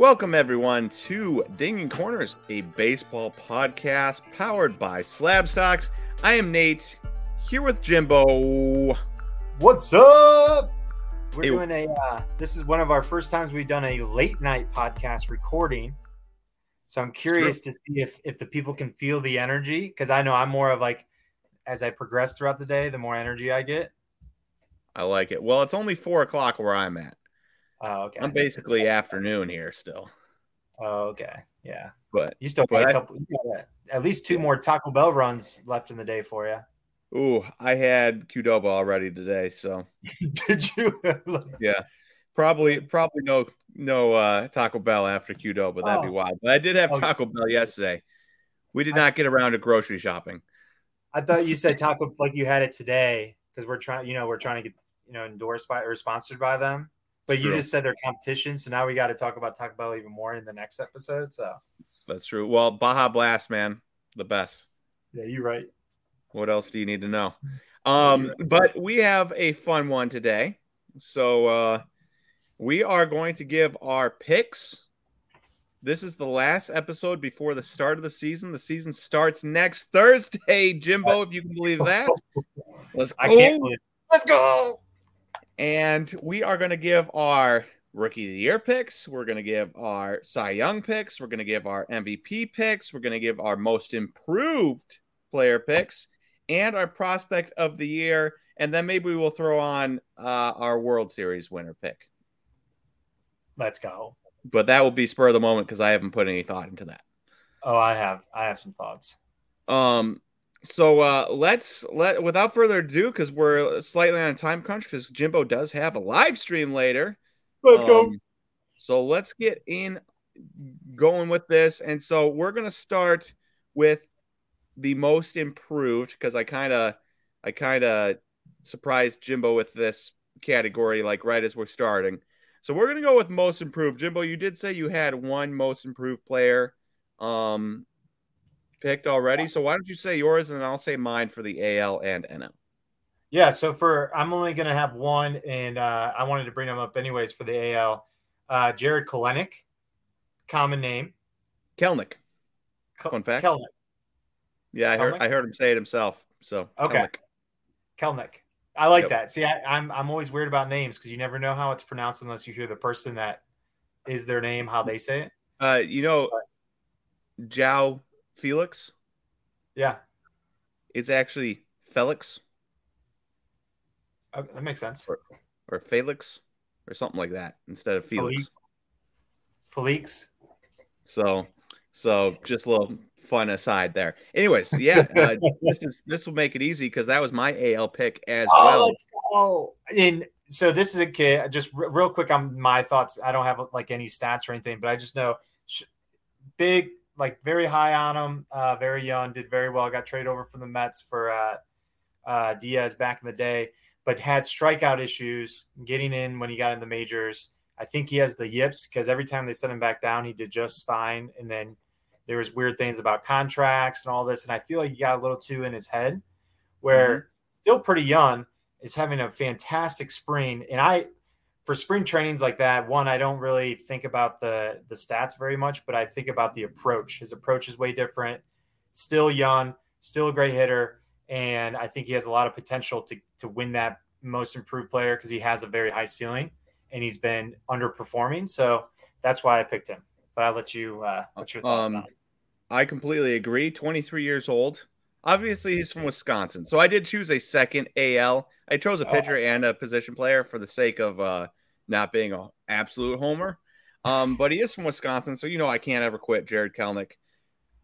Welcome, everyone, to Dinging Corners, a baseball podcast powered by SlabStox. I am Nate, here with Jimbo. What's up? We're Hey. doing a. Uh, this is one of our first times we've done a late night podcast recording. So I'm curious to see if if the people can feel the energy because I know I'm more of like as I progress throughout the day, the more energy I get. I like it. Well, it's only four o'clock where I'm at. Oh, okay. I'm basically afternoon here still, Oh, okay. Yeah. but You still got a couple. Got at least two more Taco Bell runs left in the day for you. ooh, I had Qdoba already today, so Did you? yeah, probably probably no no uh, Taco Bell after Qdoba. That'd be Oh. wild. But I did have Oh. Taco Bell yesterday. We did I- not get around to grocery shopping. I thought you said Taco like you had it today because we're trying. You know, we're trying to get you know endorsed by or sponsored by them. But you True. just said they're competition, so now we got to talk about Taco Bell even more in the next episode. So That's true. Well, Baja Blast, man, the best. yeah, you're right. What else do you need to know? Um, but we have a fun one today. So uh we are going to give our picks. This is the last episode before the start of the season. The season starts next Thursday, Jimbo, if you can believe that. Let's go. I can't believe. Let's go. And we are going to give our rookie of the year picks. We're going to give our Cy Young picks. We're going to give our MVP picks. We're going to give our most improved player picks and our prospect of the year. And then maybe we'll throw on uh, our World Series winner pick. Let's go. But that will be spur of the moment because I haven't put any thought into that. Oh, I have. I have some thoughts. Um, so uh, let's let without further ado, because we're slightly on a time crunch, because Jimbo does have a live stream later. Let's go. Um, So let's get in going with this. And so we're gonna start with the most improved because I kind of I kind of surprised Jimbo with this category like right as we're starting. So we're gonna go with most improved. Jimbo, you did say you had one most improved player um picked already. So why don't you say yours and then I'll say mine for the AL and NL. Yeah. So for I'm only gonna have one, and uh, I wanted to bring them up anyways for the AL. Uh, Jarred Kelenic, common name. Kelnick. Kel- Fun fact. Kelnick. Yeah, I heard I heard him say it himself. So Okay. Kelnick. Kelnick. I like Yep. that. See, I, I'm I'm always weird about names because you never know how it's pronounced unless you hear the person that is their name how they say it. Uh, you know, Joao Felix. Yeah, It's actually Felix okay, that makes sense. or Felix or something like that instead of Felix. Felix. So, so just a little fun aside there. Anyways, yeah, uh, this is this will make it easy because that was my AL pick as Oh, well. let's go. And so this is a kid. Just re- real quick on my thoughts. I don't have like any stats or anything, but I just know sh- big, like very high on him. Uh, very young, did very well. Got traded over from the Mets for uh, uh, Diaz back in the day, but had strikeout issues getting in when he got in the majors. I think he has the yips because every time they sent him back down, he did just fine. And then there was weird things about contracts and all this. And I feel like he got a little too in his head, where still pretty young is having a fantastic spring. And I, for spring trainings like that, one, I don't really think about the the stats very much, but I think about the approach. His approach is way different. Still young, still a great hitter, and I think he has a lot of potential to to win that most improved player because he has a very high ceiling and he's been underperforming. So that's why I picked him. But I'll let you. Uh, what's your thoughts Um, on it? I completely agree. 23 years old. Obviously, he's from Wisconsin. So I did choose a second AL. I chose a Oh. pitcher and a position player for the sake of uh, not being an absolute homer. Um, but he is from Wisconsin. So, you know, I can't ever quit Jarred Kelnick.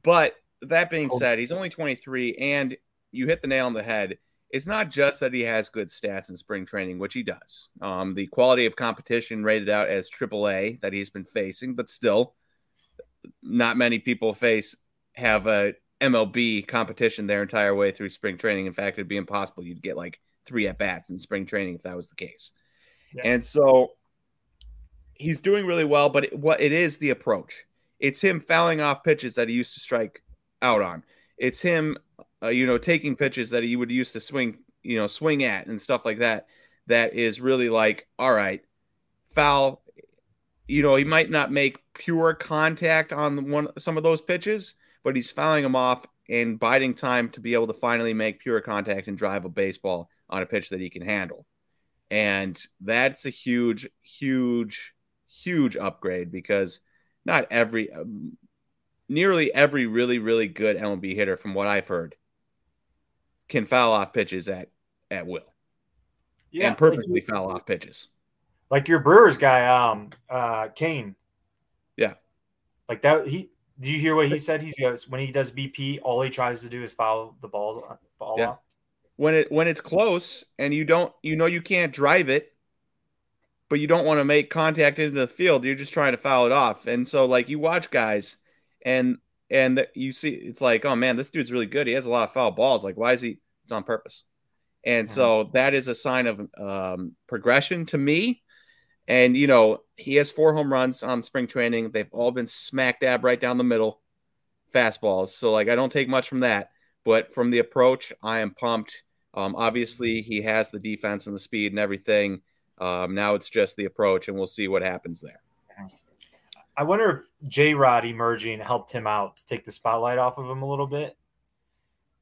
But that being said, he's only 23, and you hit the nail on the head. It's not just that he has good stats in spring training, which he does. Um, the quality of competition rated out as AAA that he's been facing, but still, not many people face have a MLB competition their entire way through spring training. In fact, it'd be impossible. You'd get like three at bats in spring training if that was the case. And so he's doing really well, but it, what it is the approach. It's him fouling off pitches that he used to strike out on. It's him, uh, you know, taking pitches that he would used to swing, you know, swing at and stuff like that. That is really like, all right, foul you know, he might not make pure contact on one some of those pitches, but he's fouling them off and biding time to be able to finally make pure contact and drive a baseball on a pitch that he can handle. And that's a huge, huge, huge upgrade because not every, um, nearly every really, really good MLB hitter, from what I've heard, can foul off pitches at at will. Yeah, and perfectly like, foul off pitches. Like your Brewers guy, um, uh, Cain. Yeah, like that. He. Do you hear what he said? He goes when he does BP, all he tries to do is foul the balls ball yeah. off. When it when it's close and you don't, you know, you can't drive it, but you don't want to make contact into the field. You're just trying to foul it off. And so, like, you watch guys, and and you see, it's like, oh man, this dude's really good. He has a lot of foul balls. Like, why is he? It's on purpose. And so mm-hmm. that is a sign of um, progression to me. And, you know, he has four home runs on spring training. They've all been smack dab right down the middle fastballs. So, like, I don't take much from that. But from the approach, I am pumped. Um, obviously, he has the defense and the speed and everything. Um, now it's just the approach, and we'll see what happens there. I wonder if J Rod emerging helped him out to take the spotlight off of him a little bit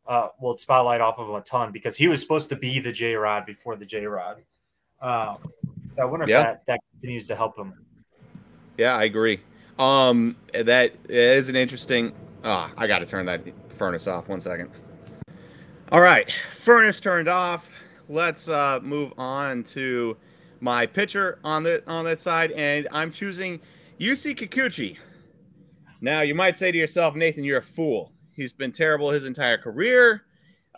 uh, well, spotlight off of him a ton because he was supposed to be the J Rod before the J Rod. Um, so I wonder yeah. if that, that continues to help him. Yeah, I agree. Um, that is an interesting. Ah, oh, I got to turn that furnace off. One second. All right, furnace turned off. Let's uh, move on to my pitcher on the on this side, and I'm choosing Yusei Kikuchi. Now, you might say to yourself, Nathan, you're a fool. He's been terrible his entire career.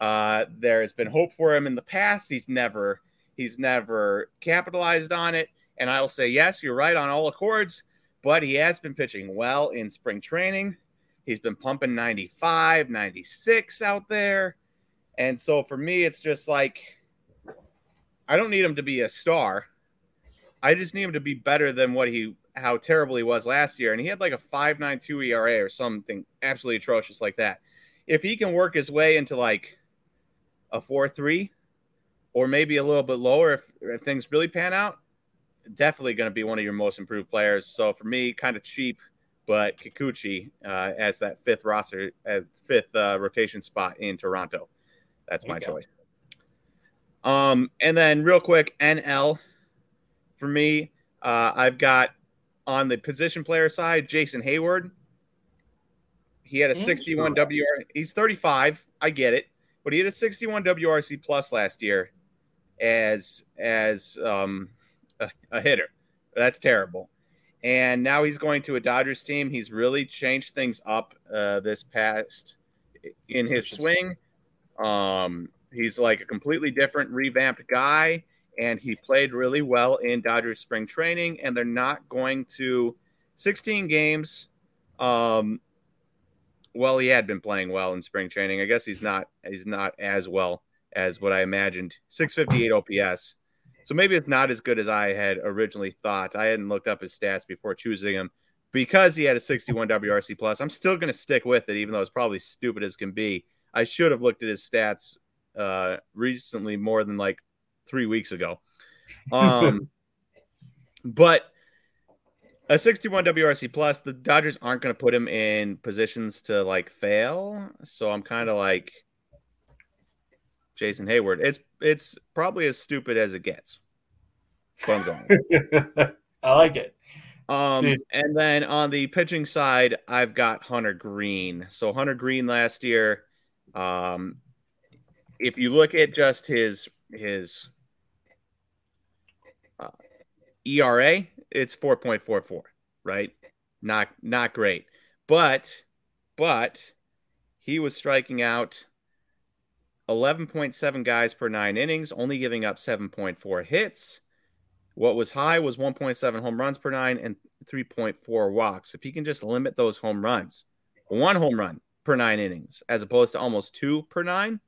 Uh, there has been hope for him in the past. He's never he's never capitalized on it. And I'll say yes, you're right on all accords. But he has been pitching well in spring training. He's been pumping 95, 96 out there. And so for me, it's just like I don't need him to be a star. I just need him to be better than what he how terrible he was last year, and he had like a 5.92 ERA or something absolutely atrocious like that. If he can work his way into like a 4-3 or maybe a little bit lower if, if things really pan out, definitely going to be one of your most improved players. So for me, kind of cheap, but Kikuchi uh, as that fifth roster, uh, fifth uh, rotation spot in Toronto. That's my choice. Um, and then real quick, NL for me, uh, I've got on the position player side, Jason Heyward. He had a 61 WR. He's 35. I get it, but he had a 61 WRC plus last year as as um, a, a hitter. That's terrible. And now he's going to a Dodgers team. He's really changed things up uh, this past in his swing. Um, he's like a completely different, revamped guy and he played really well in Dodgers spring training. And they're not going to 16 games. Um, well, he had been playing well in spring training. I guess he's not he's not as well as what I imagined. 658 OPS. So maybe it's not as good as I had originally thought. I hadn't looked up his stats before choosing him because he had a 61 WRC plus. I'm still going to stick with it, even though it's probably stupid as can be. I should have looked at his stats uh, recently more than like three weeks ago. Um, but a 61 WRC plus, the Dodgers aren't going to put him in positions to like fail. So I'm kind of like Jason Heyward. It's it's probably as stupid as it gets. I'm going. I like it. Um, and then on the pitching side, I've got Hunter Greene. So Hunter Greene last year, um, if you look at just his his ERA, it's 4.44, right? Not not great. But but he was striking out 11.7 guys per 9 innings, only giving up 7.4 hits. What was high was 1.7 home runs per 9 and 3.4 walks. If he can just limit those home runs, one home run per 9 innings as opposed to almost 2 per 9,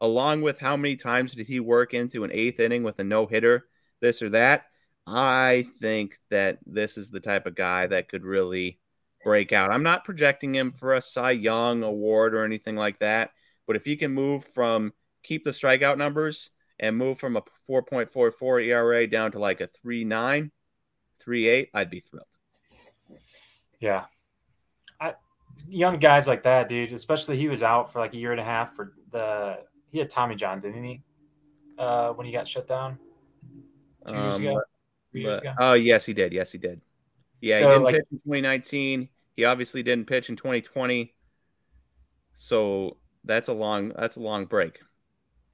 along with how many times did he work into an 8th inning with a no-hitter, this or that, I think that this is the type of guy that could really break out. I'm not projecting him for a Cy Young award or anything like that, but if he can move from keep the strikeout numbers and move from a 4.44 ERA down to like a 3.9, 3.8, I'd be thrilled. Yeah, young guys like that, dude. Especially he was out for like a year and a half for the. He had Tommy John, didn't he? Uh, when he got shut down two years Um, ago. Three years But- ago. oh yes, he did. Yes, he did. Yeah, So, he didn't like- pitch in 2019. He obviously didn't pitch in 2020. So that's a long that's a long break.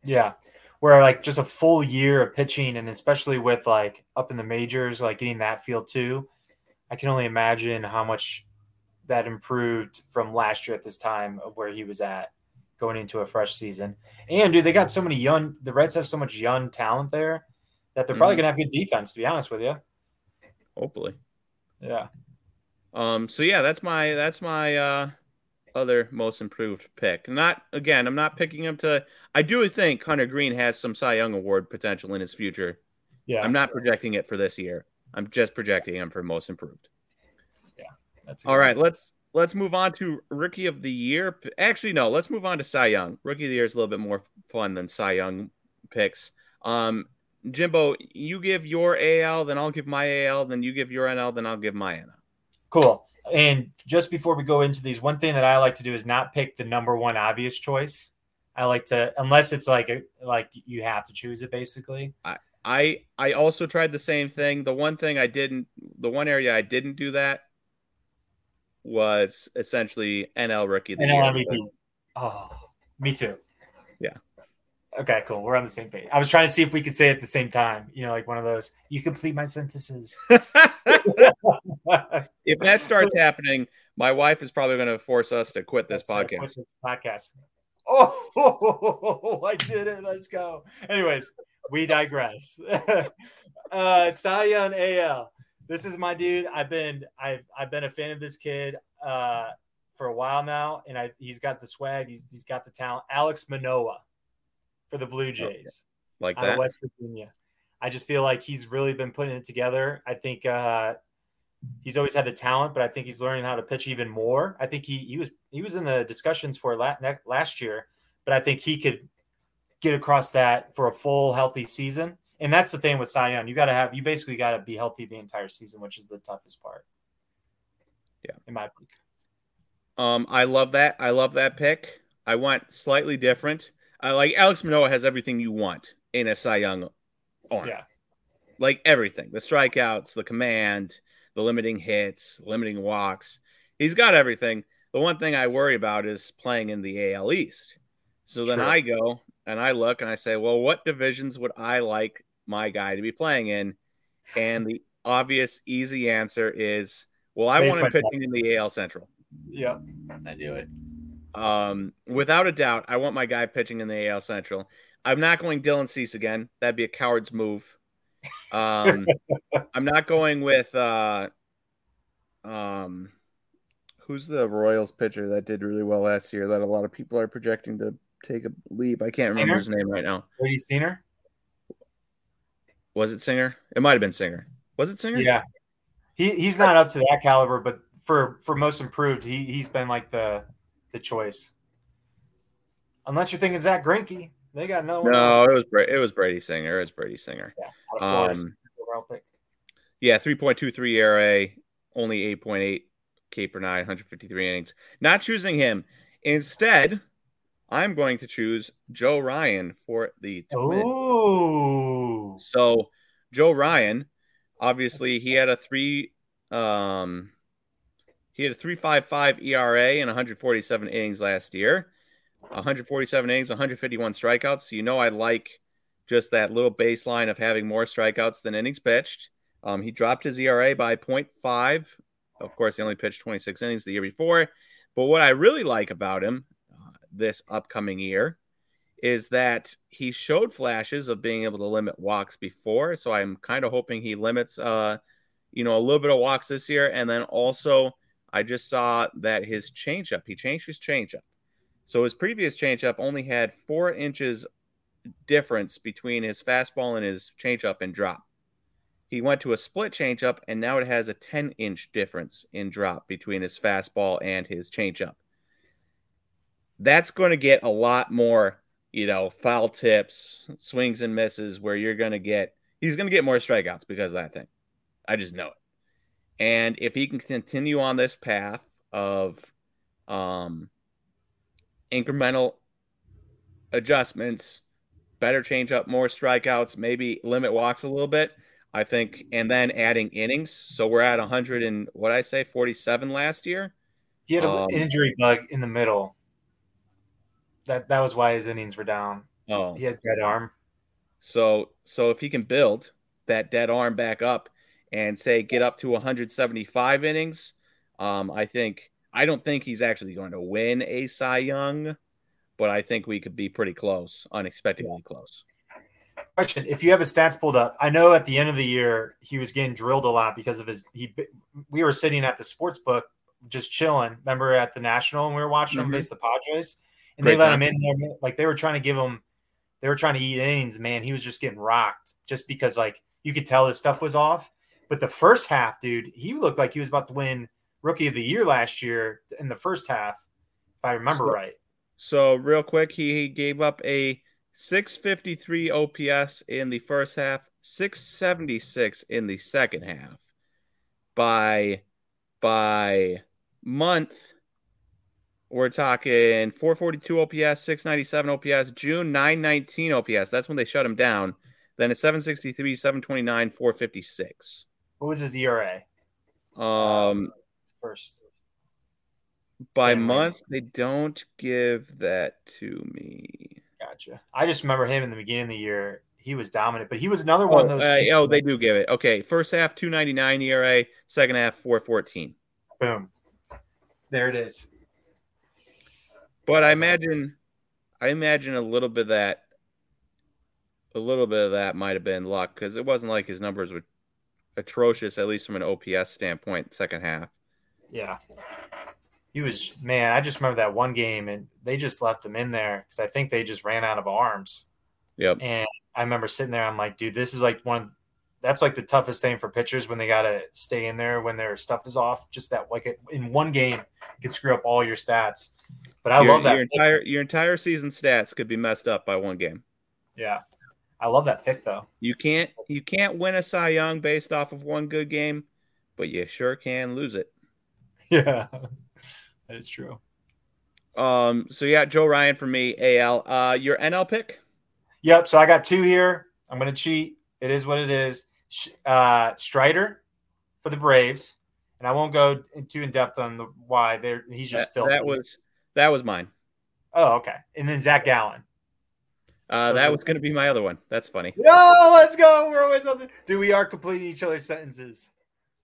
Yeah. Where like just a full year of pitching and especially with like up in the majors, like getting that feel too, I can only imagine how much that improved from last year at this time of where he was at going into a fresh season. And dude, they got so many young the Reds have so much young talent there that they're probably Mhm. gonna have good defense, to be honest with you. Hopefully. Yeah. Um. So yeah, that's my that's my uh other most improved pick. Not again. I'm not picking him to. I do think Hunter Greene has some Cy Young Award potential in his future. Yeah. I'm not projecting it for this year. I'm just projecting him for most improved. That's a All let's let's move on to rookie of the year. Actually, no, let's move on to Cy Young. Rookie of the year is a little bit more fun than Cy Young picks. Um, Jimbo, you give your AL, then I'll give my AL, then you give your NL, then I'll give my NL. Cool. And just before we go into these, one thing that I like to do is not pick the number one obvious choice. I like to, unless it's like a, like you have to choose it basically. I, I I also tried the same thing. The one thing I didn't, the one area I didn't do that was essentially NL rookie of the NL year. MVP. Oh, me too. Yeah. Okay, cool. We're on the same page. I was trying to see if we could say it at the same time. You know, like one of those. You complete my sentences. if that starts happening, my wife is probably going to force us to quit this That's podcast. this podcast. Oh, I did it. Let's go. Anyways, we digress. uh Cy Young AL. This is my dude. I've been I've I've been a fan of this kid uh for a while now, and I he's got the swag, he's he's got the talent. Alex Manoah for the Blue Jays Like out of that. West Virginia. I just feel like he's really been putting it together. I think uh, he's always had the talent, but I think he's learning how to pitch even more. I think he he was he was in the discussions for last year, but I think he could get across that for a full healthy season. And that's the thing with Cy Young. You got to have you basically got to be healthy the entire season, which is the toughest part. Yeah. in my opinion. Um, I love that. I love that pick. I went slightly different. I like Alex Manoah has everything you want in a Cy Young arm. Yeah. Like everything. The strikeouts, the command, the limiting hits, limiting walks. He's got everything. The one thing I worry about is playing in the AL East. So then True. I go and I look and I say, well, what divisions would I like my guy to be playing in? And the obvious, easy answer is, well, I want him pitching in the AL Central. Yeah, I knew it. Um, without a doubt, I want my guy pitching in the AL Central. I'm not going Dylan Cease again. That'd be a coward's move. Um, I'm not going with uh, um, who's the Royals pitcher that did really well last year that a lot of people are projecting to take a leap. I can't remember his name right now. Brady Steiner. Was it Singer? It might have been Singer. Was it Singer? Yeah, he he's not up to that caliber, but for for most improved, he he's been like the the choice. Unless you're thinking Zack Greinke, they got no one. No, it was Bra- it was Brady Singer. It was Brady Singer. Yeah, out of Florida, Um, pick. Yeah, 3.23 ERA, only 8.8 K per nine, 153 innings. Not choosing him. Instead, I'm going to choose Joe Ryan for the Twins. Oh, So, Joe Ryan, obviously, he had a three, um, he had a 3.55 ERA and 147 innings last year. 147 innings, 151 strikeouts. So you know I like just that little baseline of having more strikeouts than innings pitched. Um, he dropped his ERA by 0.5. Of course, he only pitched 26 innings the year before. But what I really like about him this upcoming year is that he showed flashes of being able to limit walks before. So I'm kind of hoping he limits, uh, you know, a little bit of walks this year. And then also, I just saw that his changeup, he changed his changeup. So his previous changeup only had four inches difference between his fastball and his changeup and drop. He went to a split changeup, and now it has a 10 inch difference in drop between his fastball and his changeup. That's going to get a lot more, you know, foul tips, swings and misses, where you're going to get, he's going to get more strikeouts because of that thing. I just know it. And if he can continue on this path of um, incremental adjustments, better change up, more strikeouts, maybe limit walks a little bit, I think, and then adding innings. So we're at 100 and what I say, 47 last year. He had an um, injury bug in the middle. That that was why his innings were down. Oh, he had dead arm. So so if he can build that dead arm back up and say get up to 175 innings, um, I think I don't think he's actually going to win a Cy Young, but I think we could be pretty close, unexpectedly close. Question: If you have his stats pulled up, I know at the end of the year he was getting drilled a lot because of his. He we were sitting at the sports book just chilling. Remember at the National and we were watching mm-hmm. him face the Padres, and Great they let time. him in there. Like they were trying to give him, they were trying to eat innings. Man, he was just getting rocked just because like you could tell his stuff was off. But the first half, dude, he looked like he was about to win Rookie of the Year last year in the first half, if I remember so, right. So real quick, he gave up a 653 OPS in the first half, 676 in the second half. By by month, we're talking 442 OPS, 697 OPS, June 919 OPS. That's when they shut him down. Then it's 763, 729, 456. What was his ERA? Um, first. By month, they don't give that to me. Gotcha. I just remember him in the beginning of the year. He was dominant, but he was another one oh, of those. Uh, oh, they do give it. Okay, first half 299 ERA, second half 414. Boom. There it is. But I imagine, I imagine a little bit of that, a little bit of that might have been luck because it wasn't like his numbers were atrocious, at least from an OPS standpoint, second half. Yeah. He was man. I just remember that one game, and they just left him in there because I think they just ran out of arms. Yep. And I remember sitting there. I'm like, dude, this is like one that's like the toughest thing for pitchers when they got to stay in there when their stuff is off. Just that, like in one game, you could screw up all your stats. But I your, love that your entire your entire season stats could be messed up by one game. Yeah, I love that pick though. You can't you can't win a Cy Young based off of one good game, but you sure can lose it. Yeah, that is true. Um. So yeah, Joe Ryan for me. Al. Uh, your NL pick. Yep. So I got two here. I'm gonna cheat. It is what it is uh, Strider for the Braves, and I won't go too in depth on the why. There, he's just that, that was that was mine. Oh, okay. And then Zach Gallen. Uh, that was going to be my other one. That's funny. No, let's go. We're always on the. Do we are completing each other's sentences?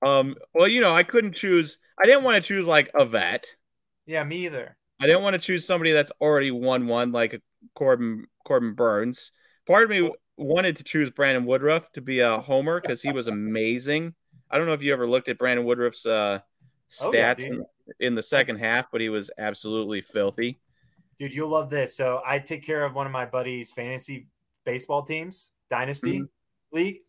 Um. Well, you know, I couldn't choose. I didn't want to choose like a vet. Yeah, me either. I didn't want to choose somebody that's already won one like Corbin Corbin Burnes. Part of me wanted to choose Brandon Woodruff to be a homer because he was amazing. I don't know if you ever looked at Brandon Woodruff's uh, stats oh, yeah, in, the second half, but he was absolutely filthy. Dude, you'll love this. So I take care of one of my buddies' fantasy baseball teams, Dynasty mm-hmm. League.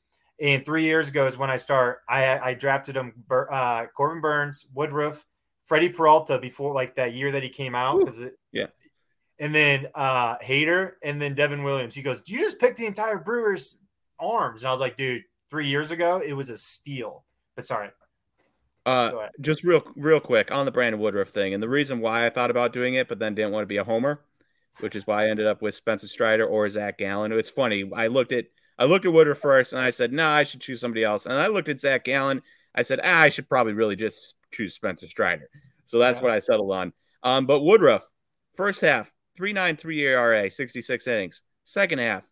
And three years ago is when I start. I I drafted him uh, Corbin Burnes, Woodruff, Freddie Peralta before like that year that he came out because yeah and then uh Hader, and then Devin Williams. He goes, "Do you just pick the entire Brewers arms?" And I was like, "Dude, three years ago it was a steal." But sorry. Uh, just real, real quick on the Brandon Woodruff thing, and the reason why I thought about doing it, but then didn't want to be a homer, which is why I ended up with Spencer Strider or Zach Gallen. It's funny. I looked at I looked at Woodruff first, and I said, "No, nah, I should choose somebody else." And I looked at Zach Gallen. I said, ah, "I should probably really just choose Spencer Strider." So that's yeah. what I settled on. Um, but Woodruff, first half, 3.93 ERA, 66 innings. Second half,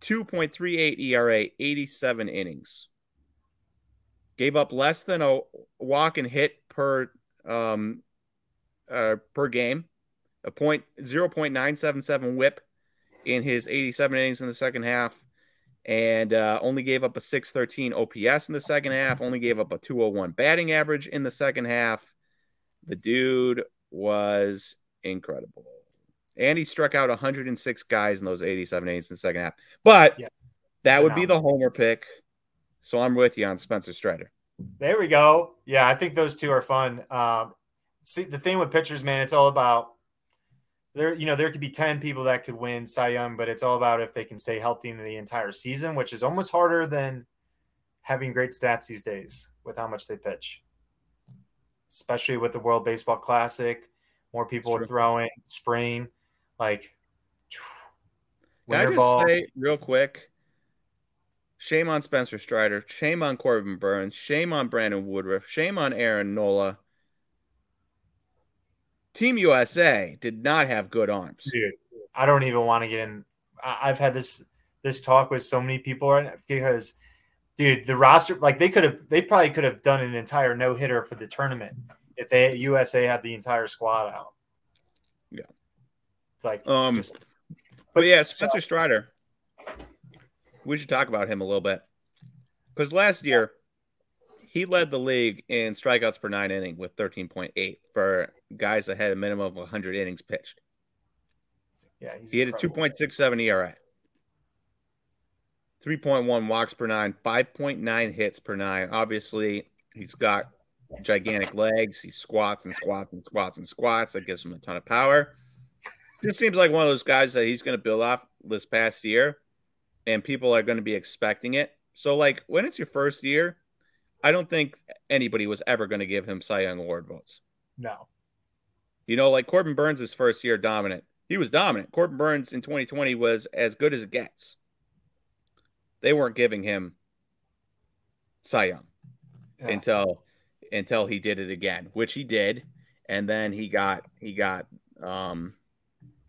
2.38 ERA, 87 innings. Gave up less than a walk and hit per um, uh, per game, a point 0.977 WHIP in his 87 innings in the second half, and uh, only gave up a 613 OPS in the second half. Only gave up a 201 batting average in the second half. The dude was incredible and he struck out 106 guys in those 87 innings in the second half. But yes. that would be the homer pick. So I'm with you on Spencer Strider. There we go. Yeah, I think those two are fun. Um, see, the thing with pitchers, man, it's all about there. You know, there could be 10 people that could win Cy Young, but it's all about if they can stay healthy in the entire season, which is almost harder than having great stats these days. with how much they pitch, especially with the World Baseball Classic. More people are throwing spring, like. Can I just ball. say real quick? Shame on Spencer Strider. Shame on Corbin Burnes. Shame on Brandon Woodruff. Shame on Aaron Nola. Team USA did not have good arms. Dude, I don't even want to get in. I've had this this talk with so many people right now because, dude, the roster like they could have they probably could have done an entire no hitter for the tournament if they USA had the entire squad out. Yeah, it's like um, just, but, but yeah, Spencer so, Strider. We should talk about him a little bit because last year he led the league in strikeouts per nine inning with 13.8 for guys that had a minimum of 100 innings pitched. Yeah, he had a 2.67 ERA, 3.1 walks per nine, 5.9 hits per nine. Obviously, he's got gigantic legs. He squats and squats and squats and squats. That gives him a ton of power. This seems like one of those guys that he's going to build off this past year, and people are going to be expecting it. So, like, when it's your first year, I don't think anybody was ever going to give him Cy Young Award votes. No. You know, like Corbin Burnes' first year dominant. He was dominant. Corbin Burnes in 2020 was as good as it gets. They weren't giving him Cy Young yeah. until until he did it again, which he did, and then he got he got um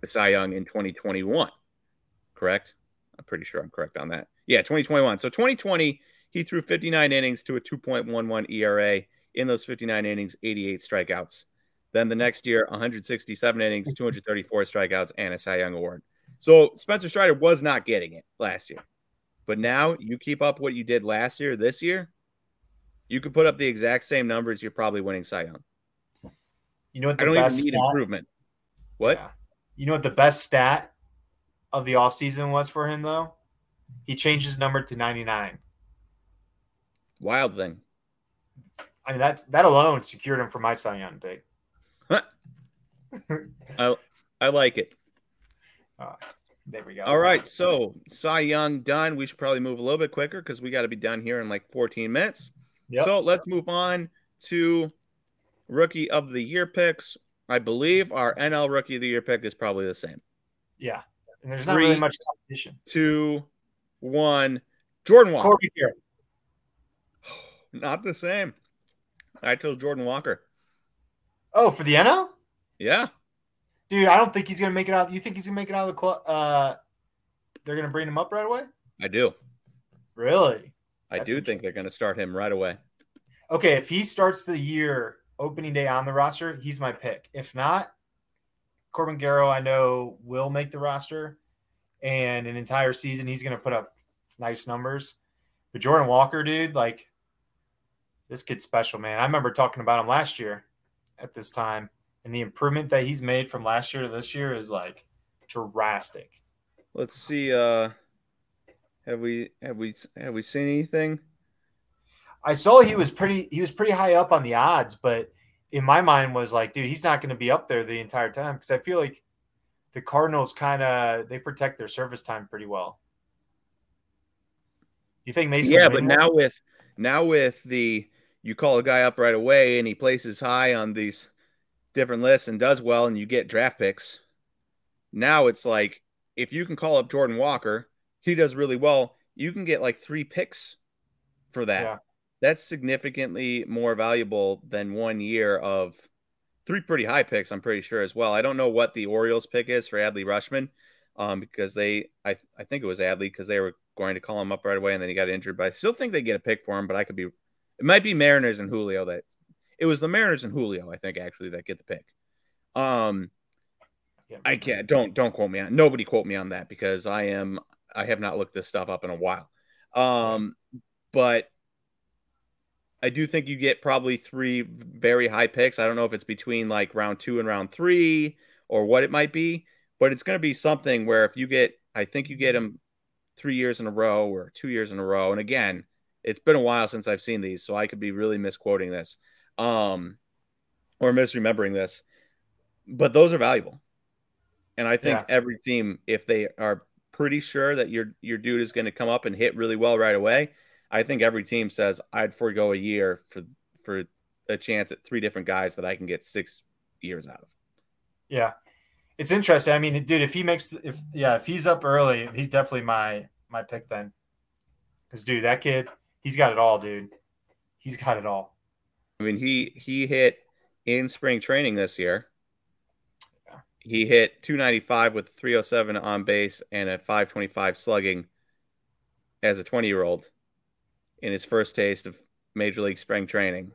the Cy Young in 2021. Correct? I'm pretty sure I'm correct on that. Yeah, 2021. So 2020 he threw 59 innings to a 2.11 ERA. In those 59 innings, 88 strikeouts. Then the next year, 167 innings, mm-hmm. 234 strikeouts, and a Cy Young Award. So Spencer Strider was not getting it last year. But now you keep up what you did last year, this year, you could put up the exact same numbers. You're probably winning Cy Young. You know what? I don't even need stat? improvement. What? Yeah. You know what the best stat of the offseason was for him, though? He changed his number to 99. Wild thing. I mean, that's that alone secured him for my Cy Young pick. I I like it. Uh, there we go. All right, so Cy Young done. We should probably move a little bit quicker because we got to be done here in like 14 minutes. Yep. So let's move on to rookie of the year picks. I believe our NL rookie of the year pick is probably the same. Yeah, and there's not Three, really much competition. Two, one. Jordan Walker. Not the same. I chose Jordan Walker. Oh, for the NL? Yeah. Dude, I don't think he's gonna make it out. You think he's gonna make it out of the club? Uh, they're gonna bring him up right away. I do. Really? I That's do think they're gonna start him right away. Okay, if he starts the year opening day on the roster, he's my pick. If not, Corbin Carroll, I know will make the roster, and an entire season he's gonna put up nice numbers. But Jordan Walker, dude, like this kid's special, man. I remember talking about him last year at this time, and the improvement that he's made from last year to this year is like drastic. Let's see. Uh, have we have we have we seen anything? I saw he was pretty he was pretty high up on the odds, but in my mind was like, dude, he's not going to be up there the entire time because I feel like the Cardinals kind of they protect their service time pretty well. You think Mason? Yeah, but now with now with the you call a guy up right away and he places high on these different lists and does well and you get draft picks. Now it's like if you can call up Jordan Walker, he does really well, you can get like three picks for that. Yeah. That's significantly more valuable than one year of three pretty high picks, I'm pretty sure as well. I don't know what the Orioles pick is for Adley Rutschman um, because they, I, I think it was Adley because they were going to call him up right away and then he got injured. But I still think they get a pick for him, but I could be it might be Mariners and Julio that it was the Mariners and Julio, I think, actually, that get the pick. Um, I can't don't don't quote me on nobody quote me on that because I am I have not looked this stuff up in a while. Um, but I do think you get probably three very high picks. I don't know if it's between like round two and round three or what it might be, but it's going to be something where if you get, I think you get them three years in a row or two years in a row. And again, it's been a while since I've seen these, so I could be really misquoting this um, or misremembering this. But those are valuable. And I think yeah. every team, if they are pretty sure that your your dude is going to come up and hit really well right away, I think every team says I'd forego a year for for a chance at three different guys that I can get six years out of. Yeah, it's interesting. I mean, dude, if he makes if yeah, if he's up early, he's definitely my my pick then. Because dude, that kid, he's got it all, dude. He's got it all. I mean, he he hit in spring training this year. He hit 295 with 307 on base and a 525 slugging as a 20 year old in his first taste of major league spring training.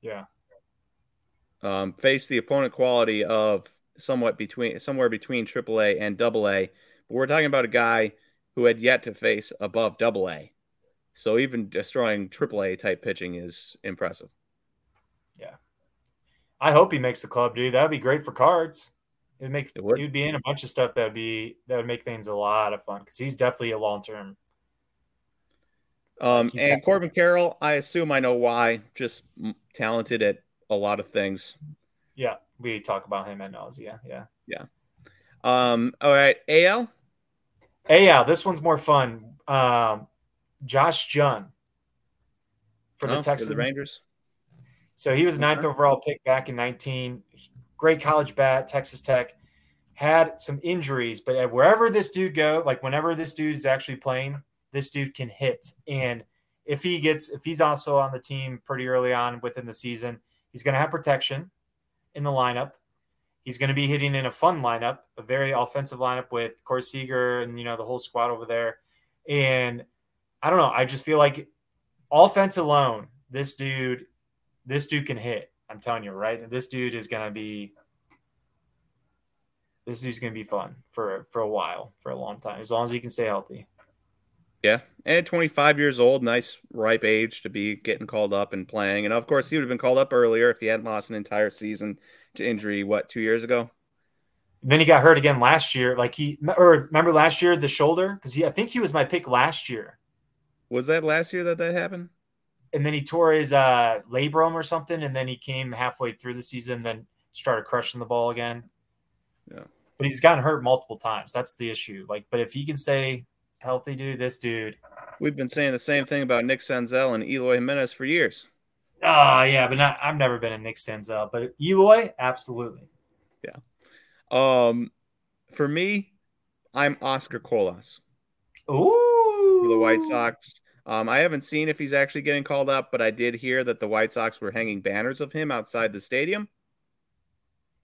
Yeah. Um, face the opponent quality of somewhat between somewhere between AAA and AA, but we're talking about a guy who had yet to face above AA. So even destroying AAA type pitching is impressive. Yeah. I hope he makes the club, dude. That would be great for cards. It'd make it would. He'd be in a bunch of stuff that would be that would make things a lot of fun because he's definitely a long term. Um, and. Corbin Carroll, I assume I know why. Just talented at a lot of things. Yeah, we talk about him at nausea. Yeah, yeah. Um, all right, AL. AL. This one's more fun. Um, Josh Jung for the oh, Texas the Rangers. So he was ninth overall pick back in 19. Great college bat, Texas Tech. Had some injuries, but wherever this dude go, like whenever this dude is actually playing, this dude can hit. And if he gets, if he's also on the team pretty early on within the season, he's going to have protection in the lineup. He's going to be hitting in a fun lineup, a very offensive lineup with Corey Seager and you know the whole squad over there. And I don't know. I just feel like offense alone, this dude, this dude can hit. I'm telling you, right? This dude is gonna be this dude's gonna be fun for for a while, for a long time, as long as he can stay healthy. Yeah, and 25 years old, nice ripe age to be getting called up and playing. And of course, he would have been called up earlier if he hadn't lost an entire season to injury. What two years ago? And then he got hurt again last year. Like he or remember last year the shoulder because he I think he was my pick last year. Was that last year that that happened? And then he tore his uh, labrum or something, and then he came halfway through the season, then started crushing the ball again. Yeah, but he's gotten hurt multiple times. That's the issue. Like, but if he can stay healthy, dude, this dude. We've been saying the same thing about Nick Senzel and Eloy Jimenez for years. Uh, yeah, but not, I've never been a Nick Senzel, but Eloy, absolutely. Yeah. Um, for me, I'm Oscar Colas. Ooh. For the White Sox. Um, I haven't seen if he's actually getting called up, but I did hear that the White Sox were hanging banners of him outside the stadium.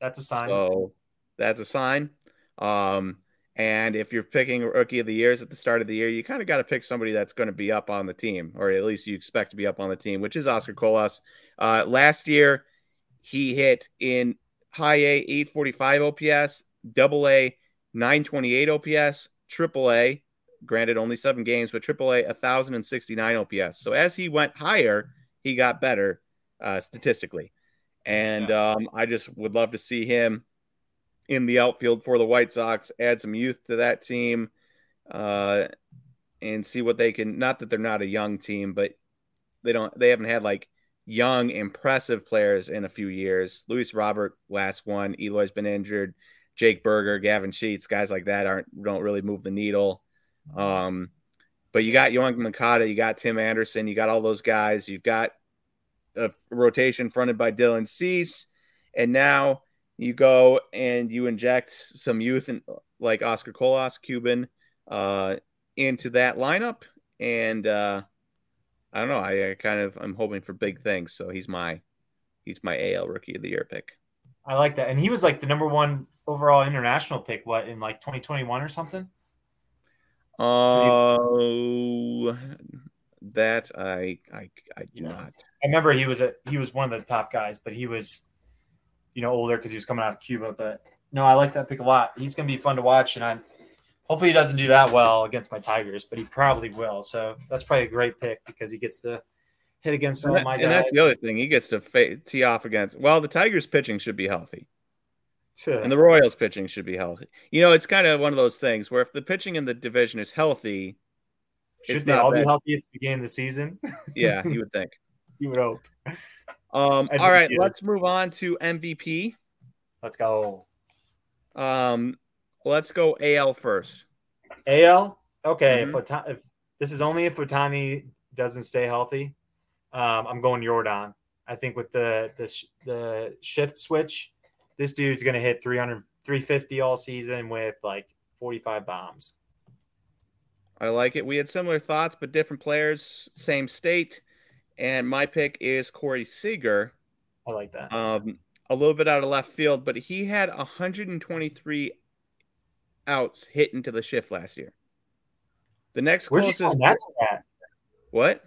That's a sign. So that's a sign. Um, and if you're picking rookie of the years at the start of the year, you kind of got to pick somebody that's going to be up on the team, or at least you expect to be up on the team, which is Oscar Colas. Uh, last year, he hit in high A 845 OPS, double A 928 OPS, triple A Granted, only seven games, but AAA 1,069 OPS. So as he went higher, he got better uh, statistically. And um, I just would love to see him in the outfield for the White Sox, add some youth to that team, uh, and see what they can. Not that they're not a young team, but they don't. They haven't had like young, impressive players in a few years. Luis Robert, last one. Eloy's been injured. Jake Burger, Gavin Sheets, guys like that aren't don't really move the needle. Um, but you got Yoan Moncada, you got Tim Anderson, you got all those guys. You've got a rotation fronted by Dylan Cease, and now you go and you inject some youth and like Oscar Colas, Cuban, uh, into that lineup, and uh, I don't know. I, I kind of I'm hoping for big things, so he's my he's my AL Rookie of the Year pick. I like that, and he was like the number one overall international pick. What in like 2021 or something? Oh, uh, that I I I do yeah. not. I remember he was a he was one of the top guys, but he was, you know, older because he was coming out of Cuba. But no, I like that pick a lot. He's gonna be fun to watch, and I'm hopefully he doesn't do that well against my Tigers, but he probably will. So that's probably a great pick because he gets to hit against all my. And guys. that's the other thing. He gets to fa- tee off against. Well, the Tigers pitching should be healthy. And the Royals pitching should be healthy. You know, it's kind of one of those things where if the pitching in the division is healthy, should they all bad. be healthy at the beginning of the season? yeah, you would think. you would hope. Um, all right, let's move on to MVP. Let's go. Um, let's go AL first. AL. Okay, mm-hmm. if, if this is only if Ohtani doesn't stay healthy, um, I'm going Yordan. I think with the the the shift switch, this dude's going to hit 300 350 all season with like 45 bombs. I like it. We had similar thoughts, but different players, same state. And my pick is Corey Seager. I like that. Um, a little bit out of left field, but he had 123 outs hit into the shift last year. The next Where'd closest. You find that at? What?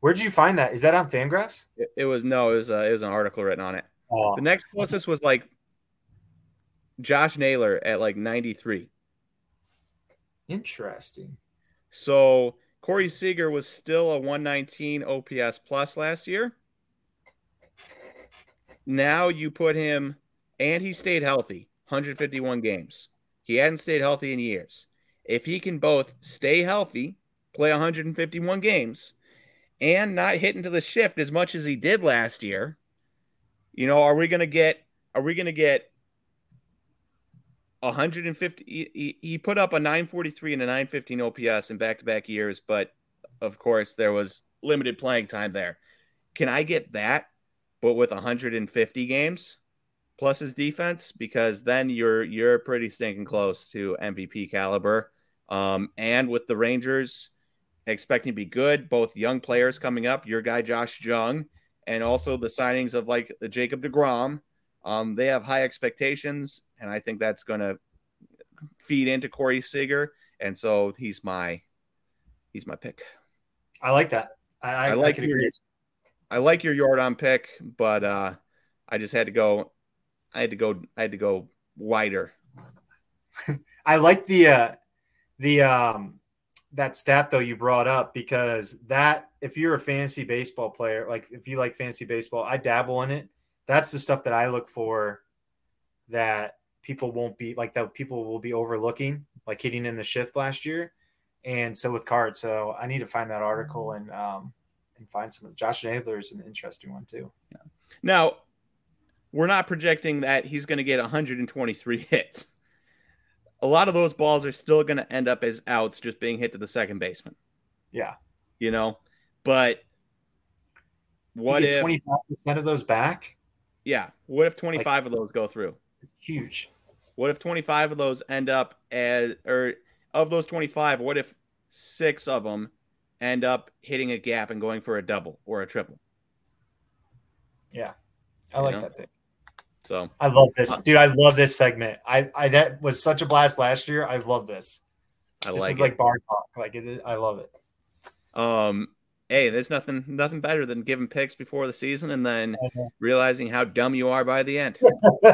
Where'd you find that? Is that on Fangraphs? It, it was no, it was uh, it was an article written on it. Oh. The next closest was like Josh Naylor at like 93. Interesting. So Corey Seager was still a 119 OPS plus last year. Now you put him, and he stayed healthy 151 games. He hadn't stayed healthy in years. If he can both stay healthy, play 151 games, and not hit into the shift as much as he did last year, you know, are we going to get, are we going to get 150? He, he put up a 943 and a 915 OPS in back to back years, but of course, there was limited playing time there. Can I get that, but with 150 games plus his defense? Because then you're you're pretty stinking close to MVP caliber. Um, and with the Rangers expecting to be good, both young players coming up, your guy Josh Jung, and also the signings of like Jacob DeGrom, um, they have high expectations, and I think that's going to feed into Corey Seager, and so he's my he's my pick. I like that. I, I, I like I your, I like your Yordan pick, but uh, I just had to go. I had to go. I had to go wider. I like the uh, the um, that stat though you brought up because that if you're a fantasy baseball player, like if you like fantasy baseball, I dabble in it. That's the stuff that I look for that people won't be like that people will be overlooking, like hitting in the shift last year. And so with cards, so I need to find that article and um and find some. Josh Naylor is an interesting one too. Yeah. Now, we're not projecting that he's going to get 123 hits. A lot of those balls are still going to end up as outs, just being hit to the second baseman. Yeah, you know, but what if 25 percent of those back? Yeah, what if 25 like, of those go through? It's huge. What if 25 of those end up as, or of those 25, what if six of them end up hitting a gap and going for a double or a triple? Yeah, I you like know? that thing. So I love this, dude. I love this segment. I, I that was such a blast last year. I love this. I this like is it. like bar talk. Like it, I love it. Um, hey, there's nothing nothing better than giving picks before the season and then realizing how dumb you are by the end.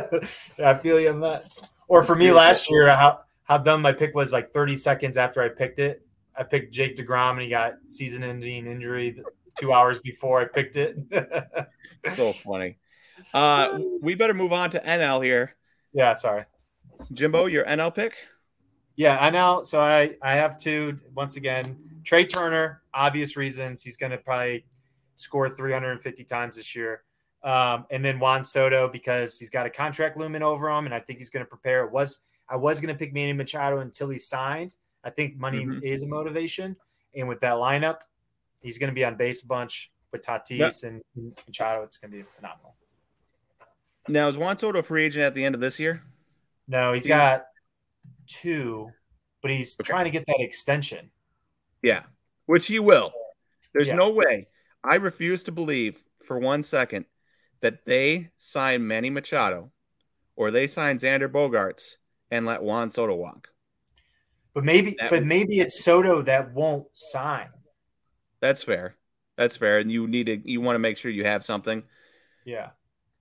I feel you on that. Or for me last year, how how dumb my pick was like 30 seconds after I picked it. I picked Jake DeGrom and he got season ending injury two hours before I picked it. so funny. Uh, we better move on to NL here. Yeah, sorry. Jimbo, your NL pick? Yeah, NL. So I I have two once again. Trea Turner, obvious reasons. He's going to probably score 350 times this year. Um, and then Juan Soto because he's got a contract looming over him, and I think he's going to prepare. It was I was going to pick Manny Machado until he signed. I think money mm-hmm. is a motivation, and with that lineup, he's going to be on base a bunch with Tatis yep. and Machado. It's going to be phenomenal. Now is Juan Soto a free agent at the end of this year? No, he's got two, but he's okay. trying to get that extension. Yeah, which he will. There's Yeah. no way. I refuse to believe for one second that they sign Manny Machado or they sign Xander Bogaerts and let Juan Soto walk. But maybe, That but would- maybe it's Soto that won't sign. That's fair. That's fair. And you need to you want to make sure you have something. Yeah,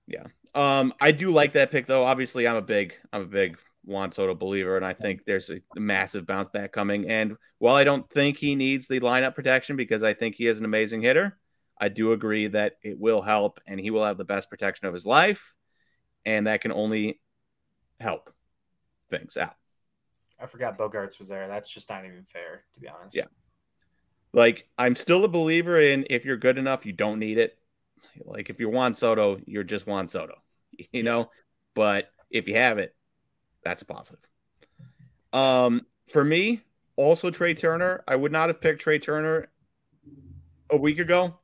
Yeah. Um, I do like that pick though. Obviously, I'm a big I'm a big Juan Soto believer, and I think there's a massive bounce back coming. And while I don't think he needs the lineup protection because I think he is an amazing hitter, I do agree that it will help, and he will have the best protection of his life, and that can only help things out. I forgot Bogaerts was there. That's just not even fair, to be honest. Yeah. Like I'm still a believer in if you're good enough, you don't need it. Like if you're Juan Soto, you're just Juan Soto, you know. But if you have it, that's a positive. Um, for me, also Trea Turner. I would not have picked Trea Turner a week ago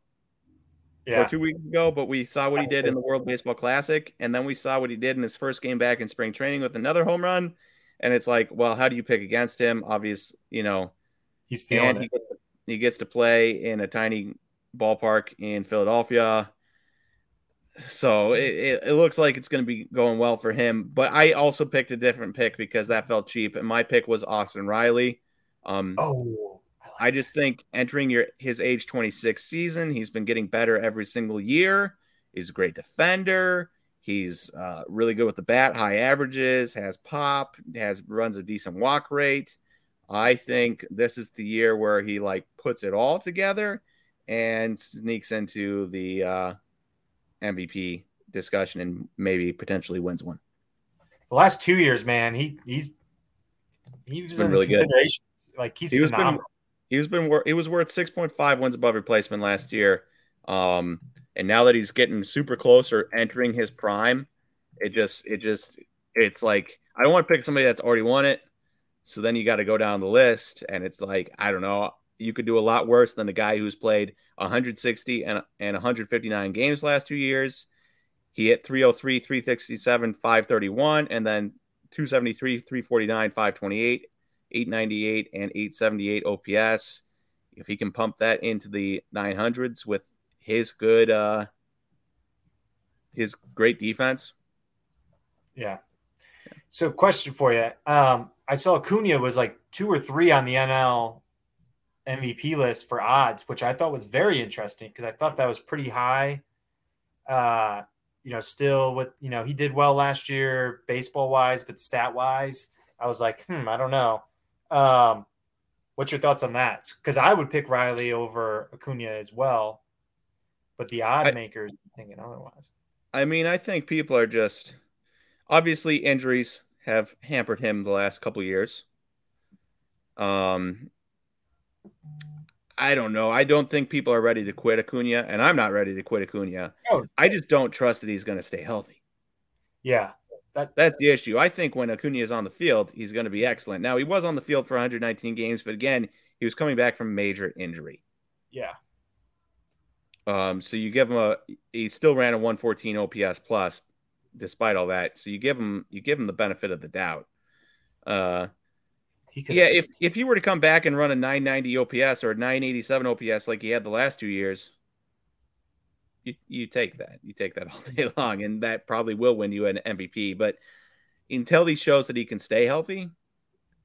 Yeah. or two weeks ago, but we saw what he did in the World Baseball Classic, and then we saw what he did in his first game back in spring training with another home run. And it's like, well, how do you pick against him? Obvious, you know, He's feeling he he gets to play in a tiny ballpark in Philadelphia. So it, it, it looks like it's going to be going well for him. But I also picked a different pick because that felt cheap, and my pick was Austin Riley. Um, Oh, I just think entering your his age 26 season, he's been getting better every single year. He's a great defender. He's uh, really good with the bat, high averages, has pop, has runs a decent walk rate. I think this is the year where he like puts it all together and sneaks into the uh, MVP discussion and maybe potentially wins one. the last two years, man, he he's he's been really good. Like he's He was been phenomenal. he was been wor- he was worth 6.5 wins above replacement last year. Um, and now that he's getting super close or entering his prime, it just it just it's like I don't want to pick somebody that's already won it. So then you got to go down the list, and it's like I don't know. You could do a lot worse than the guy who's played 160 and and 159 games last two years. He hit 303, 367, 531, and then 273, 349, 528, 898, and 878 OPS. If he can pump that into the 900s with his good, uh, his great defense, Yeah. So, question for you. Um, I saw Acuna was like two or three on the NL MVP list for odds, which I thought was very interesting because I thought that was pretty high. Uh, you know, still with you know he did well last year, baseball wise, but stat wise, I was like, hmm, I don't know. Um, what's your thoughts on that? Because I would pick Riley over Acuna as well, but the odd I- makers thinking otherwise. I mean, I think people are just obviously injuries have hampered him the last couple years. Um, I don't know. I don't think people are ready to quit Acuna, and I'm not ready to quit Acuna. Oh. I just don't trust that he's going to stay healthy. Yeah, that That's the issue. I think when Acuna is on the field, he's going to be excellent. Now he was on the field for 119 games, but again, he was coming back from major injury. yeah. Um, so you give him a he still ran a 114 OPS plus despite all that. So you give him you give him the benefit of the doubt. Uh, He could yeah, if if he were to come back and run a 990 OPS or a 987 OPS like he had the last two years, you you take that. You take that all day long, and that probably will win you an MVP. But until he shows that he can stay healthy,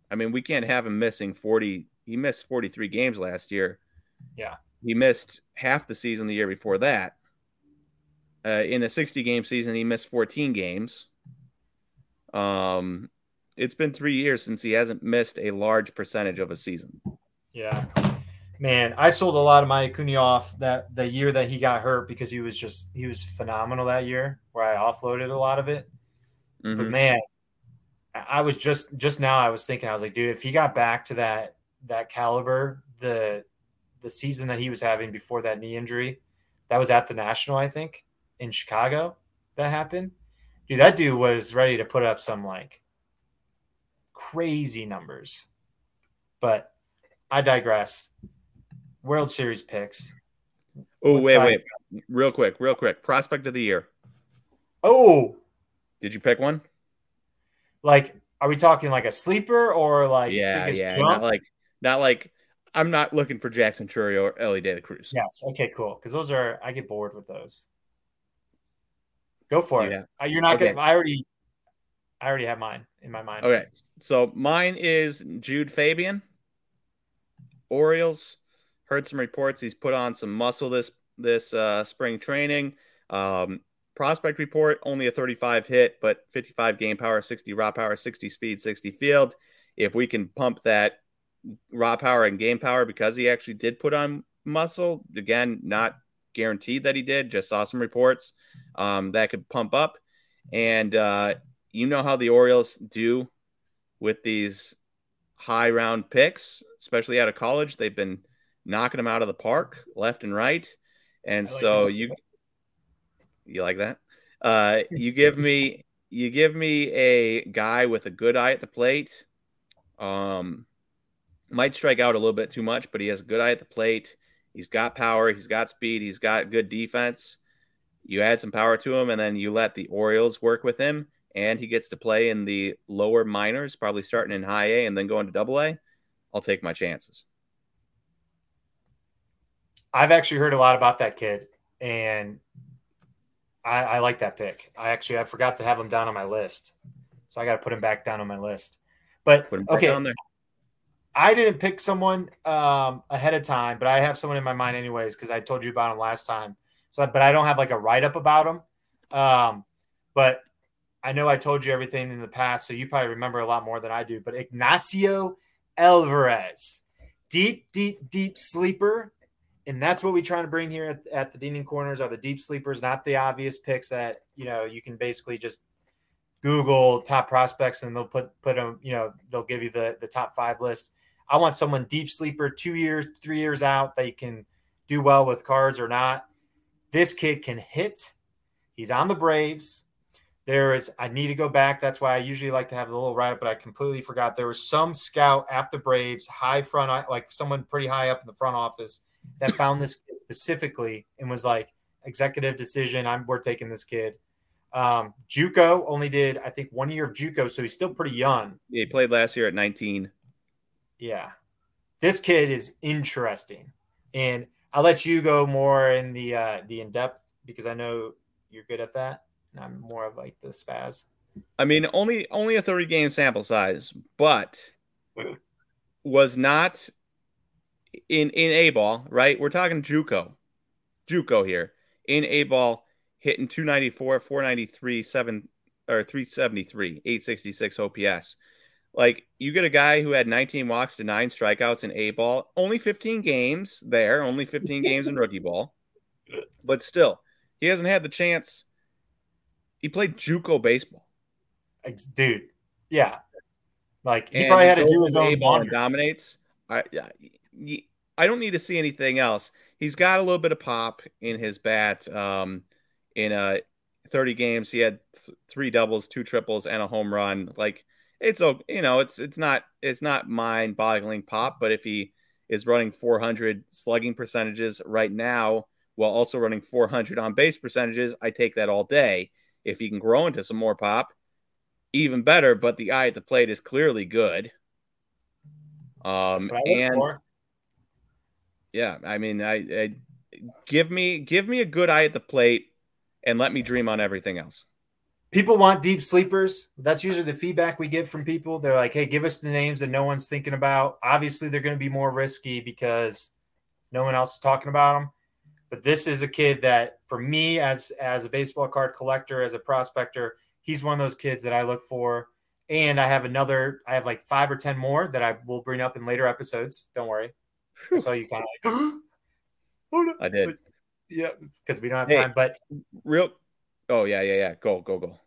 I mean, we can't have him missing 40. He missed 43 games last year. Yeah. He missed half the season the year before that. Uh, in a 60 game season, he missed 14 games. Um, it's been three years since he hasn't missed a large percentage of a season. Yeah. Man, I sold a lot of my Acuna off that the year that he got hurt because he was just he was phenomenal that year where I offloaded a lot of it. But Mhm. man, I was just just now I was thinking I was like, dude, if he got back to that that caliber, the the season that he was having before that knee injury, that was at the National, I think, in Chicago that happened. Dude, that dude was ready to put up some like crazy numbers. But I digress. World Series picks. Oh, wait, side? wait. Real quick, real quick. Prospect of the year. Oh, Did you pick one? like are we talking like a sleeper or like yeah, yeah. Not like, not like. I'm not looking for Jackson Chourio or Elly De La Cruz. Yes. Okay. Cool. Because those are I get bored with those. Go for Yeah. it. You're not Okay. gonna. I already. I already have mine in my mind. Okay, so mine is Jud Fabian. Orioles heard some reports he's put on some muscle this this uh, spring training. Um, prospect report only a 35 hit, but 55 game power, 60 raw power, 60 speed, 60 field. If we can pump that raw power and game power because he actually did put on muscle, again, not guaranteed that he did, just saw some reports um, that could pump up. And uh, you know how the Orioles do with these high round picks, especially out of college. They've been knocking them out of the park left and right. And like so you you like that? Uh, you give me you give me a guy with a good eye at the plate. Um, might strike out a little bit too much, but he has a good eye at the plate. He's got power, he's got speed, he's got good defense. You add some power to him, and then you let the Orioles work with him, and he gets to play in the lower minors, probably starting in high A and then going to double A. I'll take my chances. I've actually heard a lot about that kid, and I, I like that pick. I actually I forgot to have him down on my list, so I got to put him back down on my list. But okay, I didn't pick someone um, ahead of time, but I have someone in my mind anyways because I told you about him last time. So, but I don't have like a write up about him. Um, but I know I told you everything in the past, so you probably remember a lot more than I do. But Ignacio Alvarez, deep, deep, deep sleeper and that's what we try to bring here at, at the Dinging Corners are the deep sleepers, not the obvious picks that you know you can basically just Google top prospects and they'll put put them, you know, they'll give you the the top five list. I want someone deep sleeper, two years, three years out that you can do well with cards or not. This kid can hit. He's on the Braves. There is, I need to go back. That's why I usually like to have the little write up, but I completely forgot. There was some scout at the Braves, high front, like someone pretty high up in the front office that found this kid specifically and was like, executive decision. I'm we're taking this kid. Um, JUCO only did I think one year of JUCO, so he's still pretty young. Yeah, he played last year at 19. Yeah, this kid is interesting, and I'll let you go more in the uh, the in depth because I know you're good at that, and I'm more of like the spaz. I mean, only only a 30 game sample size, but was not in in A ball, right? We're talking JUCO, JUCO here in A ball, hitting 294, 493, seven or 373, 866 OPS. Like you get a guy who had 19 walks to nine strikeouts in A ball, only 15 games there, only 15 games in rookie ball, but still, he hasn't had the chance. He played JUCO baseball, dude. Yeah, like he and probably had to do his own and dominates. I, I don't need to see anything else. He's got a little bit of pop in his bat. Um, in uh, 30 games, he had th- three doubles, two triples, and a home run. Like it's a you know, it's it's not it's not mind-boggling pop, but if he is running 400 slugging percentages right now while also running 400 on base percentages, I take that all day. If he can grow into some more pop, even better. But the eye at the plate is clearly good. Um, and for. yeah, I mean, I, I give me give me a good eye at the plate and let me dream on everything else. People want deep sleepers. That's usually the feedback we get from people. They're like, "Hey, give us the names that no one's thinking about." Obviously, they're going to be more risky because no one else is talking about them. But this is a kid that, for me, as as a baseball card collector, as a prospector, he's one of those kids that I look for and I have another, I have like five or 10 more that I will bring up in later episodes. Don't worry. So you kind of like, oh, no. I did. But, yeah, because we don't have hey, time. But real, oh, yeah, yeah, yeah. Go, go, go.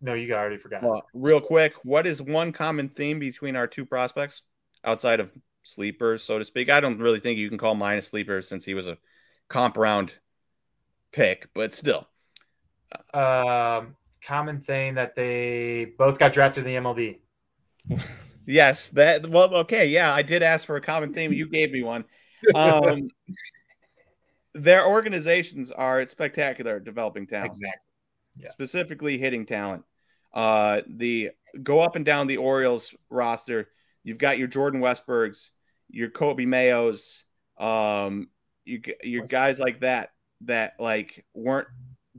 No, you got already forgot. Well, real quick, what is one common theme between our two prospects outside of sleepers, so to speak? I don't really think you can call mine a sleeper since he was a comp round pick, but still. Um, common thing that they both got drafted in the MLB? yes, that well, okay, yeah, I did ask for a common theme. You gave me one. Um, their organizations are spectacular developing talent, exactly. Yeah. Specifically, hitting talent. Uh, the go up and down the Orioles roster. You've got your Jordan Westburgs, your Coby Mayos, um, you your guys like that that like weren't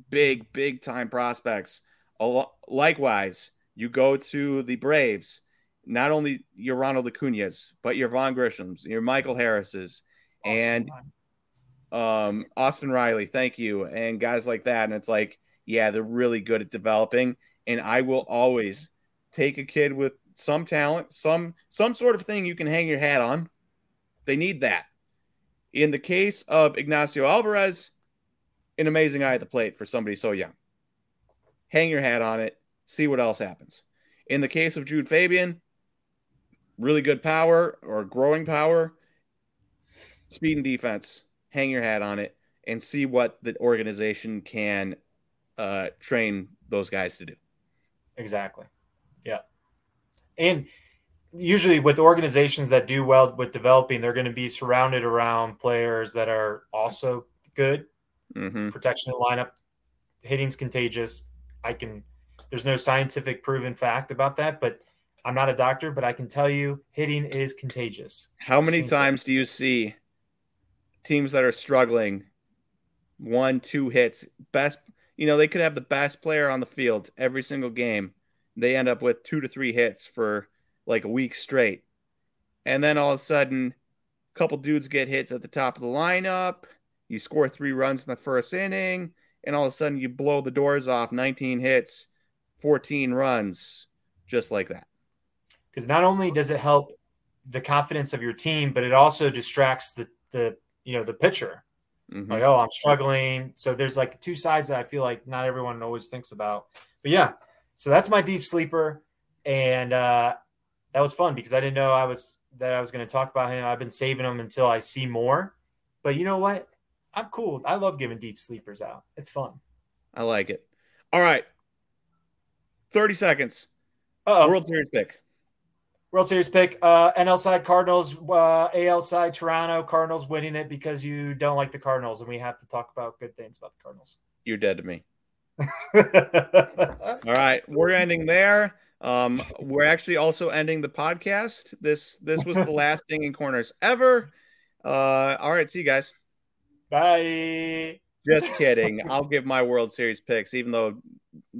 big big time prospects Likewise, you go to the Braves, not only your Ronald Acuna's, but your Vaughn Grissom's, your Michael Harris's, Austin and um, Austin Riley. Thank you, and guys like that. And it's like, yeah, they're really good at developing. And I will always take a kid with some talent, some some sort of thing you can hang your hat on. They need that. In the case of Ignacio Alvarez, an amazing eye at the plate for somebody so young hang your hat on it, see what else happens. In the case of Jud Fabian, really good power or growing power, speed and defense, hang your hat on it and see what the organization can uh, train those guys to do. Exactly. Yeah. And usually with organizations that do well with developing, they're going to be surrounded around players that are also good. Mm-hmm. Protection of lineup, hitting's contagious. I can. There's no scientific proven fact about that, but I'm not a doctor, but I can tell you hitting is contagious. How many times do you see teams that are struggling one, two hits, best, you know, they could have the best player on the field every single game. They end up with two to three hits for like a week straight. And then all of a sudden, a couple dudes get hits at the top of the lineup. You score three runs in the first inning, and all of a sudden you blow the doors off 19 hits, 14 runs, just like that. Because not only does it help the confidence of your team, but it also distracts the the you know the pitcher. Mm-hmm. Like, oh, I'm struggling. So there's like two sides that I feel like not everyone always thinks about. But yeah, so that's my deep sleeper, and uh, that was fun because I didn't know I was that I was going to talk about him. I've been saving him until I see more. But you know what? I'm cool. I love giving deep sleepers out. It's fun. I like it. All right. 30 seconds. Uh-oh. World Series pick. World Series pick. Uh, NL side Cardinals. Uh, AL side Toronto. Cardinals winning it because you don't like the Cardinals, and we have to talk about good things about the Cardinals. You're dead to me. All right, we're ending there. Um, we're actually also ending the podcast. This this was the last Dinging Corners ever. Uh, all right, see you guys. Bye. Just kidding. I'll give my World Series picks, even though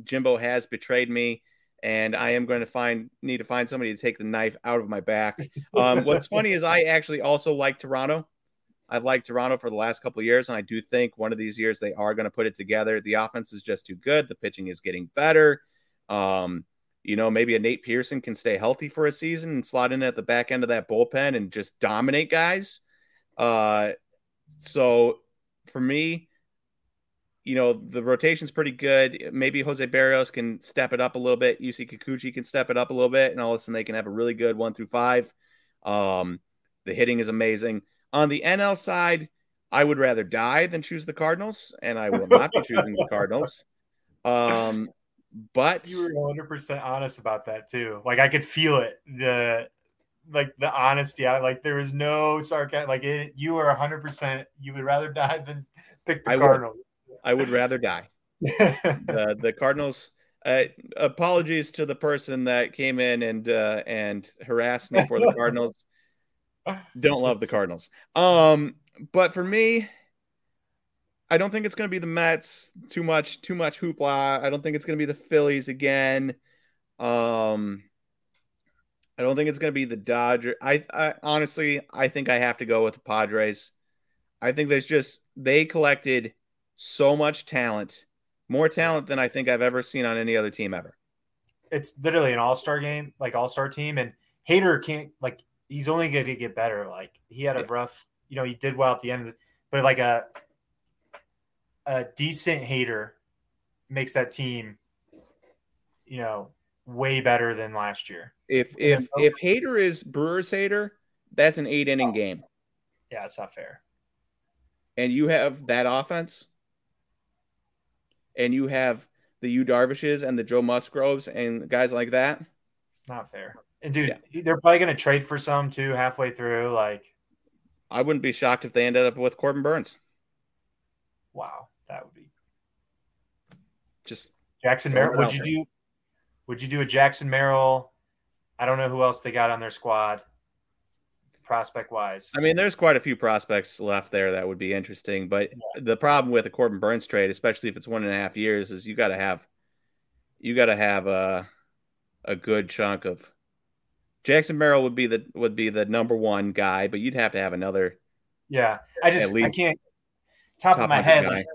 Jimbo has betrayed me, and I am going to find need to find somebody to take the knife out of my back. Um, what's funny is I actually also like Toronto. I've liked Toronto for the last couple of years, and I do think one of these years they are going to put it together. The offense is just too good. The pitching is getting better. Um, you know, maybe a Nate Pearson can stay healthy for a season and slot in at the back end of that bullpen and just dominate guys. Uh, so for me, you know, the rotation's pretty good. Maybe Jose Berrios can step it up a little bit. Yusei Kikuchi can step it up a little bit, and all of a sudden they can have a really good one through five. Um, the hitting is amazing. On the NL side, I would rather die than choose the Cardinals, and I will not be choosing the Cardinals. Um, but you were 100 percent honest about that too. Like I could feel it. The like the honesty. I like there was no sarcasm. Like it, you were 100. percent You would rather die than pick the I Cardinals. Would, I would rather die. the the Cardinals. Uh, apologies to the person that came in and uh, and harassed me for the Cardinals. Don't love the Cardinals. Um, but for me, I don't think it's going to be the Mets. Too much, too much hoopla. I don't think it's going to be the Phillies again. Um, I don't think it's going to be the Dodgers. I, I honestly, I think I have to go with the Padres. I think there's just they collected so much talent, more talent than I think I've ever seen on any other team ever. It's literally an all-star game, like all-star team, and Hader can't like he's only going to get better. Like he had a yeah. rough, you know, he did well at the end, the, but like a a decent Hader makes that team, you know, way better than last year. If if if Hader is Brewers Hader, that's an eight inning oh. game. Yeah, it's not fair. And you have that offense, and you have the Yu Darvishes and the Joe Musgroves and guys like that. Not fair. And dude, yeah. they're probably going to trade for some too halfway through. Like, I wouldn't be shocked if they ended up with Corbin Burnes. Wow, that would be just Jackson Merrill. Would you there. do? Would you do a Jackson Merrill? I don't know who else they got on their squad, prospect wise. I mean, there's quite a few prospects left there that would be interesting, but yeah. the problem with a Corbin Burnes trade, especially if it's one and a half years, is you got to have you got to have a a good chunk of Jackson Merrill would be the would be the number one guy, but you'd have to have another. Yeah, I just I can't top, top of my head like,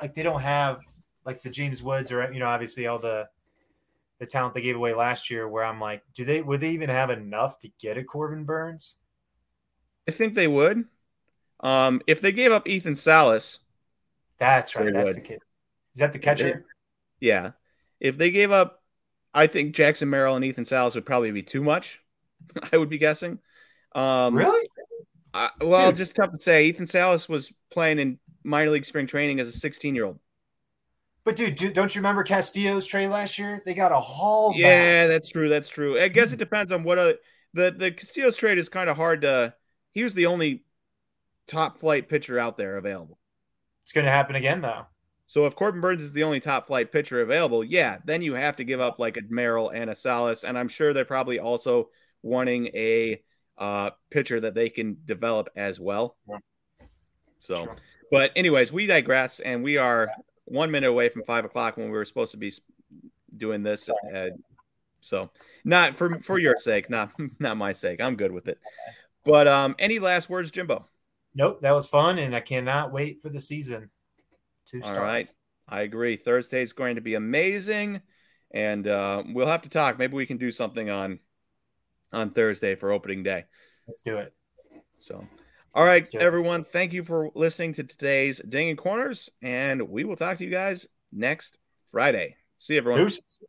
like, they don't have like the James Woods or you know obviously all the the talent they gave away last year. Where I'm like, do they would they even have enough to get a Corbin Burnes? I think they would. Um, if they gave up Ethan Salas, that's right. That's would. the kid. Is that the catcher? yeah. If they gave up I think Jackson Merrill and Ethan Salas would probably be too much. I would be guessing. Um, really? Uh, well, Dude. just tough to say. Ethan Salas was playing in minor league spring training as a 16 year old. But dude, don't you remember Castillo's trade last year? They got a haul. Yeah, back. that's true. That's true. I guess it depends on what. A, the the Castillo's trade is kind of hard to. He was the only top flight pitcher out there available. It's going to happen again, though. So if Corbin Burnes is the only top flight pitcher available, yeah, then you have to give up like a Merrill and a Salas, and I'm sure they're probably also wanting a uh, pitcher that they can develop as well. Yeah. So, sure. But anyways, we digress, and we are one minute away from five o'clock when we were supposed to be doing this. Uh, so, not for for your sake, not not my sake. I'm good with it. But um, any last words, Jimbo? Nope, that was fun, and I cannot wait for the season to start. All right, I agree. Thursday is going to be amazing, and uh, we'll have to talk. Maybe we can do something on on Thursday for opening day. Let's do it. So, all right, everyone. Thank you for listening to today's Dinging Corners, and we will talk to you guys next Friday. See you, everyone. Deuces.